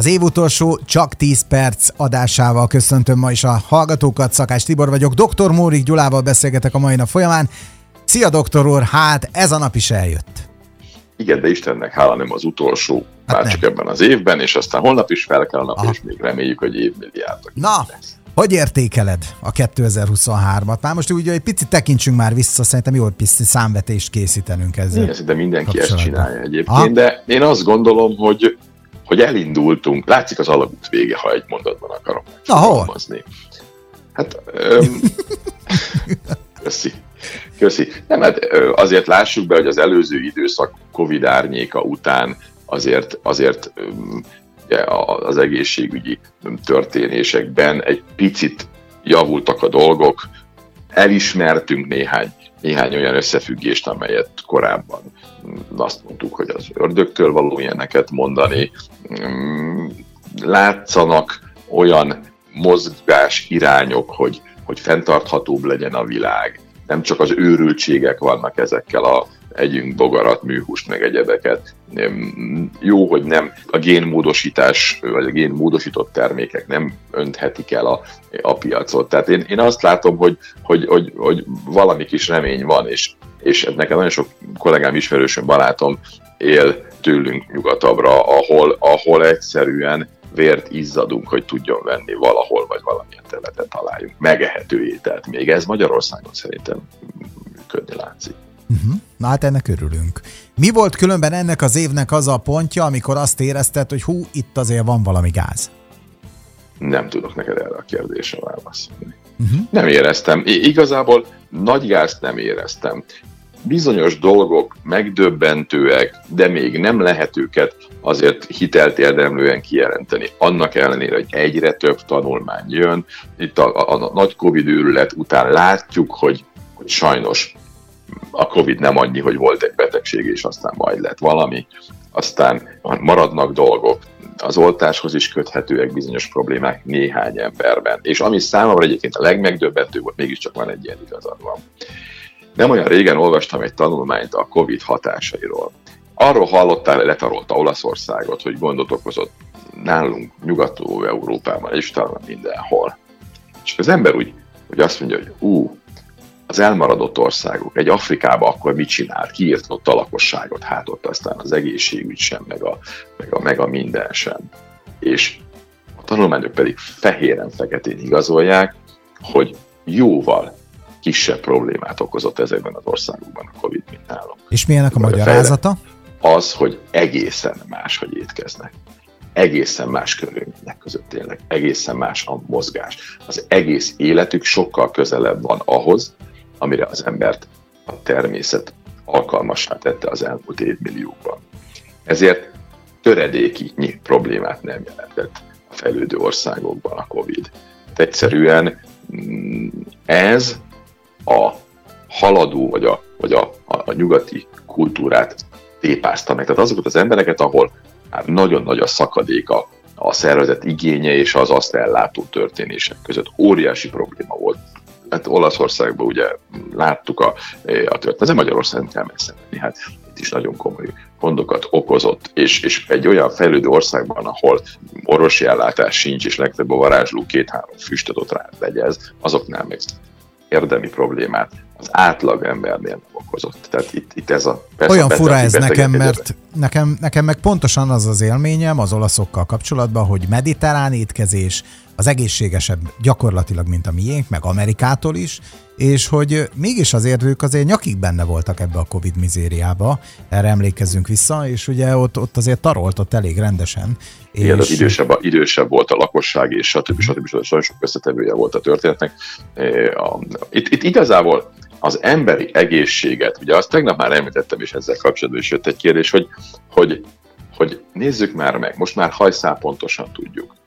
Az év utolsó csak 10 perc adásával köszöntöm ma is a hallgatókat, Szakás Tibor vagyok. Dr. Mórik Gyulával beszélgetek a mai nap folyamán. Szia, doktor úr, hát ez a nap is eljött. Igen, de Istennek hála nem az utolsó, hát már nem. csak ebben az évben, és aztán holnap is fel kell a nap, Aha. és még reméljük, hogy évmilliárdok. Na, lesz. Hogy értékeled a 2023-at? Már most úgy, hogy egy picit tekintsünk már vissza, szerintem jó, pici számvetést készítenünk ezzel. Igen, de mindenki ezt csinálja egyébként, ha? de én azt gondolom, hogy hogy elindultunk, látszik az alagút vége, ha egy mondatban akarom Na, hol? Hát, öm, köszi. Köszi. Nem, hát azért lássuk be, hogy az előző időszak Covid árnyéka után azért, azért az egészségügyi történésekben egy picit javultak a dolgok, elismertünk néhány, néhány olyan összefüggést, amelyet korábban azt mondtuk, hogy az ördögtől való ilyeneket mondani. Látszanak olyan mozgás irányok, hogy, hogy fenntarthatóbb legyen a világ. Nem csak az őrültségek vannak ezekkel a együnk bogarat, műhúst, meg egyebeket. Jó, hogy nem a génmódosítás, vagy a génmódosított termékek nem önthetik el a, a piacot. Tehát én, én azt látom, hogy, hogy, hogy, hogy valami kis remény van, és, és nekem nagyon sok kollégám, ismerősöm, barátom él tőlünk nyugatabbra, ahol, ahol egyszerűen vért izzadunk, hogy tudjon venni valahol, vagy valamilyen területen találjunk megehető ételt. Még ez Magyarországon szerintem működni látszik. Uh-huh. Na hát ennek örülünk. Mi volt különben ennek az évnek az a pontja, amikor azt érezted, hogy hú, itt azért van valami gáz? Nem tudok neked erre a kérdésre válaszolni. Uh-huh. Nem éreztem. I- igazából nagy gázt nem éreztem. Bizonyos dolgok megdöbbentőek, de még nem lehet őket azért hitelt érdemlően kijelenteni. Annak ellenére, hogy egyre több tanulmány jön, itt a, a, a nagy Covid őrület után látjuk, hogy, hogy sajnos a Covid nem annyi, hogy volt egy betegség, és aztán majd lett valami, aztán maradnak dolgok, az oltáshoz is köthetőek bizonyos problémák néhány emberben. És ami számomra egyébként a legmegdöbbentőbb volt, mégiscsak van egy ilyen igazad van. Nem olyan régen olvastam egy tanulmányt a Covid hatásairól. Arról hallottál, letarolta Olaszországot, hogy gondot okozott nálunk, Nyugat-Európában, és talán mindenhol. És az ember úgy, hogy azt mondja, hogy ú, az elmaradott országok, egy Afrikába akkor mit csinált, kiírtott a lakosságot, hát ott aztán az egészségügy sem, meg a, meg a, meg a minden sem. És a tanulmányok pedig fehéren-feketén igazolják, hogy jóval kisebb problémát okozott ezekben az országokban a Covid, mint nálunk. És milyenek a magyarázata? Az, hogy egészen más, hogy étkeznek egészen más körülmények között tényleg, egészen más a mozgás. Az egész életük sokkal közelebb van ahhoz, amire az embert a természet alkalmassá tette az elmúlt évmilliókban. Ezért töredéki problémát nem jelentett a fejlődő országokban a COVID. Tehát egyszerűen mm, ez a haladó, vagy a, vagy a, a, a nyugati kultúrát tépázta meg. Tehát azokat az embereket, ahol már nagyon nagy a szakadék a, a szervezet igénye és az azt ellátó történések között. Óriási probléma volt hát Olaszországban ugye láttuk a, a történet, ez Magyarországon kell messze menni, hát itt is nagyon komoly gondokat okozott, és, és egy olyan fejlődő országban, ahol orvosi ellátás sincs, és legtöbb a varázsló két-három füstöt ott rá legyez, azoknál meg érdemi problémát az átlag embernél nem okozott. Tehát itt, itt ez a... Olyan fura ez nekem, mert nekem, nekem meg pontosan az az élményem az olaszokkal kapcsolatban, hogy mediterrán étkezés, az egészségesebb gyakorlatilag, mint a miénk, meg Amerikától is, és hogy mégis azért ők azért nyakig benne voltak ebbe a Covid mizériába, erre emlékezzünk vissza, és ugye ott, ott azért tarolt ott elég rendesen. Igen, és... az idősebb, idősebb volt a lakosság, és stb. stb. stb. Nagyon sok összetevője volt a történetnek. Itt, itt igazából az emberi egészséget, ugye azt tegnap már említettem, és ezzel kapcsolatban is jött egy kérdés, hogy, hogy, hogy nézzük már meg, most már hajszál pontosan tudjuk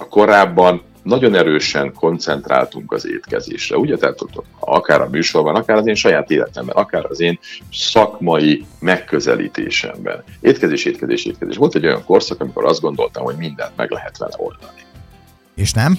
a korábban nagyon erősen koncentráltunk az étkezésre, ugye? Tehát akár a műsorban, akár az én saját életemben, akár az én szakmai megközelítésemben. Étkezés, étkezés, étkezés. Volt egy olyan korszak, amikor azt gondoltam, hogy mindent meg lehet vele oldani. És nem?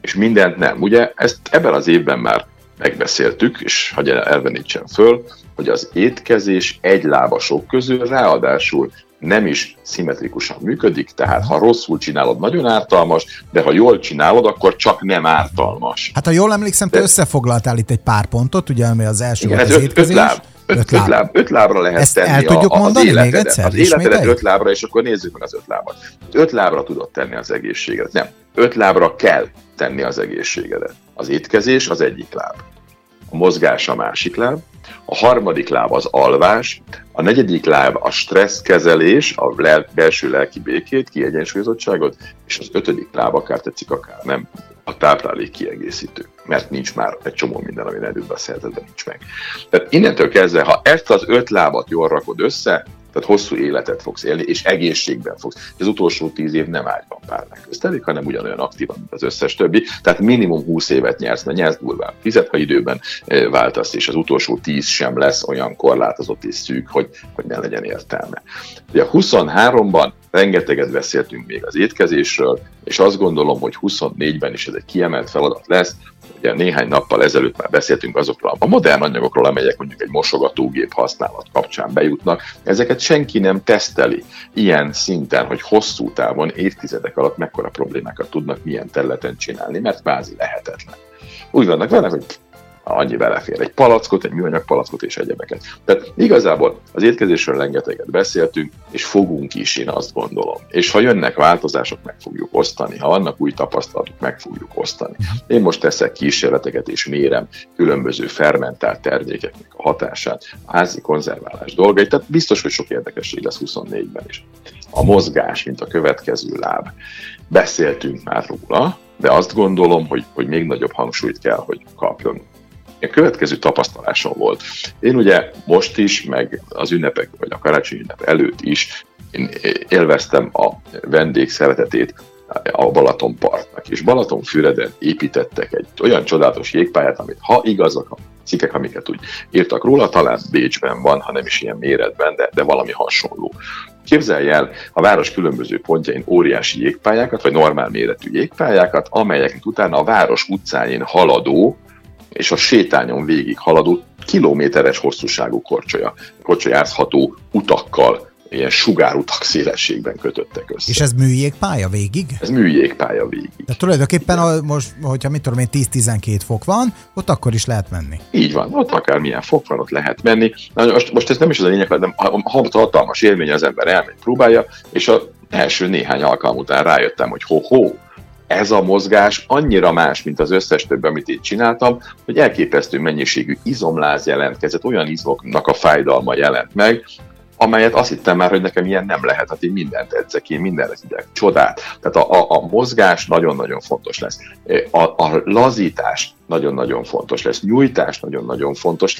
És mindent nem. Ugye ezt ebben az évben már megbeszéltük, és hagyj elvenítsen föl, hogy az étkezés egy lábasok közül ráadásul nem is szimmetrikusan működik, tehát ha rosszul csinálod, nagyon ártalmas, de ha jól csinálod, akkor csak nem ártalmas. Hát ha jól emlékszem, te de... összefoglaltál itt egy pár pontot, ugye, ami az első Igen, volt az öt, öt láb. Öt, öt, láb. láb. öt lábra lehet Ezt tenni el tudjuk a, mondani az életedet. még egyszer? Az életedet öt lábra, és akkor nézzük meg az öt lábat. Öt lábra tudod tenni az egészségedet. Nem, öt lábra kell tenni az egészségedet. Az étkezés az egyik láb. A mozgás a másik láb, a harmadik láb az alvás, a negyedik láb a stresszkezelés, a lel- belső lelki békét, kiegyensúlyozottságot, és az ötödik láb, akár tetszik, akár nem, a táplálék kiegészítő, mert nincs már egy csomó minden, ami előbb beszélted, de nincs meg. Tehát innentől kezdve, ha ezt az öt lábat jól rakod össze, tehát hosszú életet fogsz élni, és egészségben fogsz. Az utolsó tíz év nem ágyban párnak köztelik, hanem ugyanolyan aktívan, mint az összes többi. Tehát minimum 20 évet nyersz, mert nyersz durván fizet, ha időben váltasz, és az utolsó tíz sem lesz olyan korlátozott és szűk, hogy, hogy ne legyen értelme. Ugye a 23-ban rengeteget beszéltünk még az étkezésről, és azt gondolom, hogy 24-ben is ez egy kiemelt feladat lesz, ugye néhány nappal ezelőtt már beszéltünk azokról a modern anyagokról, amelyek mondjuk egy mosogatógép használat kapcsán bejutnak. Ezeket senki nem teszteli ilyen szinten, hogy hosszú távon, évtizedek alatt mekkora problémákat tudnak milyen területen csinálni, mert kvázi lehetetlen. Úgy vannak vele, hogy annyi belefér. Egy palackot, egy műanyag palackot és egyebeket. Tehát igazából az étkezésről rengeteget beszéltünk, és fogunk is, én azt gondolom. És ha jönnek változások, meg fogjuk osztani. Ha vannak új tapasztalatok, meg fogjuk osztani. Én most teszek kísérleteket és mérem különböző fermentált termékeknek a hatását, a házi konzerválás dolgait, tehát biztos, hogy sok érdekesség lesz 24-ben is. A mozgás, mint a következő láb. Beszéltünk már róla, de azt gondolom, hogy, hogy még nagyobb hangsúlyt kell, hogy kapjon a következő tapasztalásom volt. Én ugye most is, meg az ünnepek, vagy a karácsonyi ünnep előtt is, én élveztem a vendég szeretetét a Balatonpartnak, és Balatonfüreden építettek egy olyan csodálatos jégpályát, amit ha igazak a cikkek, amiket úgy írtak róla, talán Bécsben van, ha nem is ilyen méretben, de, de valami hasonló. Képzelj el a város különböző pontjain óriási jégpályákat, vagy normál méretű jégpályákat, amelyeket utána a város utcáin haladó és a sétányon végig haladó kilométeres hosszúságú korcsolya, korcsolyázható utakkal ilyen sugárutak szélességben kötöttek össze. És ez műjégpálya végig? Ez műjégpálya végig. De tulajdonképpen, a, most, hogyha mit tudom én, 10-12 fok van, ott akkor is lehet menni. Így van, ott akár milyen fok van, ott lehet menni. Na, most, most ez nem is az a lényeg, hanem hatalmas élmény az ember elmegy, próbálja, és az első néhány alkalom után rájöttem, hogy ho-ho, ez a mozgás annyira más, mint az összes több, amit itt csináltam, hogy elképesztő mennyiségű izomláz jelentkezett, olyan izmoknak a fájdalma jelent meg, amelyet azt hittem már, hogy nekem ilyen nem lehet, hát én mindent edzek, én mindenre ideg, csodát. Tehát a, a, a mozgás nagyon-nagyon fontos lesz. A, a lazítás nagyon-nagyon fontos lesz. Nyújtás nagyon-nagyon fontos.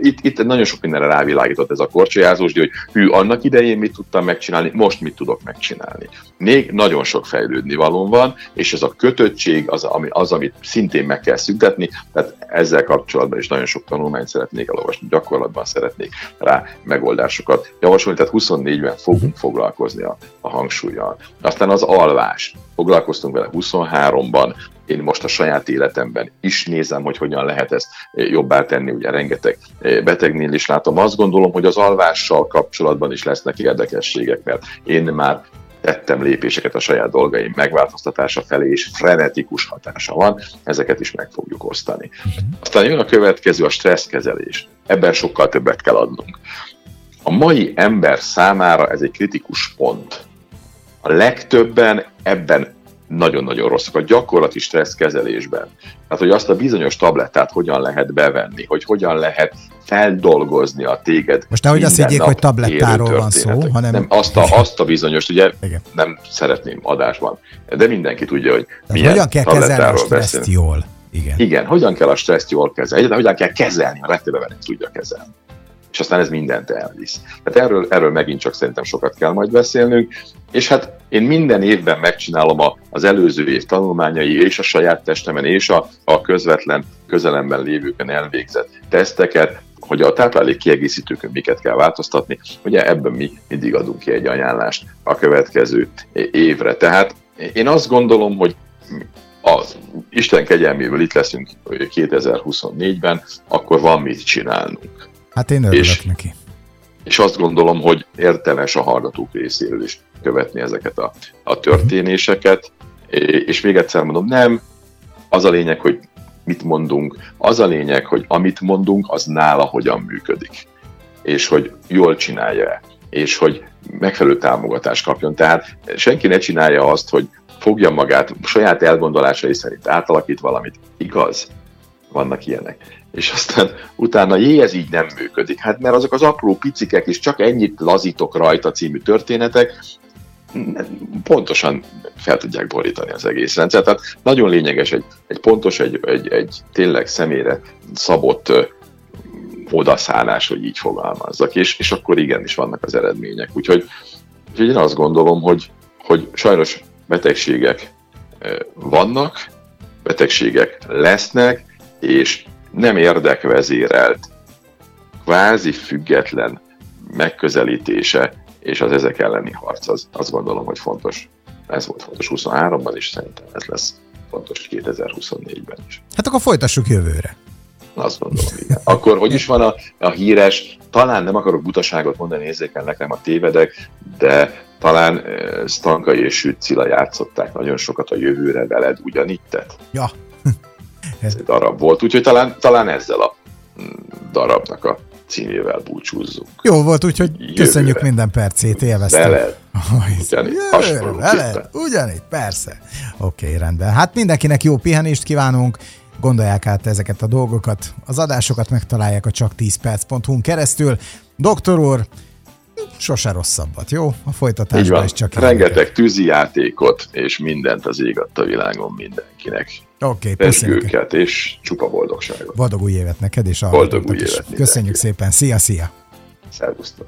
Itt, itt nagyon sok mindenre rávilágított ez a korcsolyázós, hogy hű, annak idején mit tudtam megcsinálni, most mit tudok megcsinálni. Még nagyon sok fejlődni való van, és ez a kötöttség az, ami, az, amit szintén meg kell szüntetni, tehát ezzel kapcsolatban is nagyon sok tanulmányt szeretnék elolvasni, gyakorlatban szeretnék rá megoldásokat javasolni, tehát 24-ben fogunk foglalkozni a, a hangsúlyjal. Aztán az alvás. Foglalkoztunk vele 23-ban, én most a saját életemben is nézem, hogy hogyan lehet ezt eh, jobbá tenni, ugye rengeteg eh, betegnél is látom. Azt gondolom, hogy az alvással kapcsolatban is lesznek érdekességek, mert én már tettem lépéseket a saját dolgaim megváltoztatása felé, és frenetikus hatása van, ezeket is meg fogjuk osztani. Mhm. Aztán jön a következő, a stresszkezelés. Ebben sokkal többet kell adnunk. A mai ember számára ez egy kritikus pont. A legtöbben ebben nagyon-nagyon rosszak a gyakorlati stressz kezelésben. Tehát, hogy azt a bizonyos tablettát hogyan lehet bevenni, hogy hogyan lehet feldolgozni a téged. Most nehogy azt higgyék, hogy tablettáról van szó, hanem... Nem, azt a, azt a bizonyos, ugye Igen. nem szeretném adásban, de mindenki tudja, hogy Tehát milyen hogyan kell kezelni a stresszt jól. Igen. Igen, hogyan kell a stresszt jól kezelni, de hogyan kell kezelni, a legtöbben tudja kezelni és aztán ez mindent elvisz. Tehát erről, erről megint csak szerintem sokat kell majd beszélnünk, és hát én minden évben megcsinálom a, az előző év tanulmányai és a saját testemen és a, a közvetlen közelemben lévőken elvégzett teszteket, hogy a táplálék kiegészítőkön miket kell változtatni, ugye ebben mi mindig adunk ki egy ajánlást a következő évre. Tehát én azt gondolom, hogy az Isten kegyelméből itt leszünk 2024-ben, akkor van mit csinálnunk. Hát én örülök és, neki. És azt gondolom, hogy értelmes a hallgatók részéről is követni ezeket a, a történéseket. És még egyszer mondom, nem, az a lényeg, hogy mit mondunk, az a lényeg, hogy amit mondunk, az nála hogyan működik, és hogy jól csinálja és hogy megfelelő támogatást kapjon. Tehát senki ne csinálja azt, hogy fogja magát saját elgondolásai szerint átalakít valamit. Igaz, vannak ilyenek. És aztán utána, jé, ez így nem működik. Hát mert azok az apró picikek is csak ennyit lazítok rajta című történetek, pontosan fel tudják borítani az egész rendszert. Tehát nagyon lényeges egy, egy pontos, egy, egy, egy tényleg személyre szabott odaszállás, hogy így fogalmazzak, és, és akkor igenis vannak az eredmények. Úgyhogy, úgyhogy én azt gondolom, hogy, hogy sajnos betegségek vannak, betegségek lesznek, és nem érdekvezérelt, kvázi független megközelítése és az ezek elleni harc, az, azt gondolom, hogy fontos. Ez volt fontos 23-ban, és szerintem ez lesz fontos 2024-ben is. Hát akkor folytassuk jövőre. Azt gondolom, igen. Akkor hogy is van a, a híres, talán nem akarok butaságot mondani, nézzék nekem a tévedek, de talán uh, Stankai és Süt Cilla játszották nagyon sokat a jövőre veled, ugyanígy tett? Ja. Darab volt, úgyhogy talán, talán ezzel a mm, darabnak a címével búcsúzzunk. Jó volt, úgyhogy Jövőre. köszönjük minden percét, élveztem. Veled. Ugyanígy, veled, ugyanígy, persze. Oké, okay, rendben. Hát mindenkinek jó pihenést kívánunk, gondolják át ezeket a dolgokat, az adásokat megtalálják a csak 10 perc.hu keresztül. Doktor úr, sose rosszabbat, jó? A folytatásban is csak Rengeteg játékot és mindent az ég a világon mindenkinek. Okay, őket, és csupa boldogságot. Boldog új évet neked, és a Boldog új évet Köszönjük szépen, szia, szia! Szervusztok!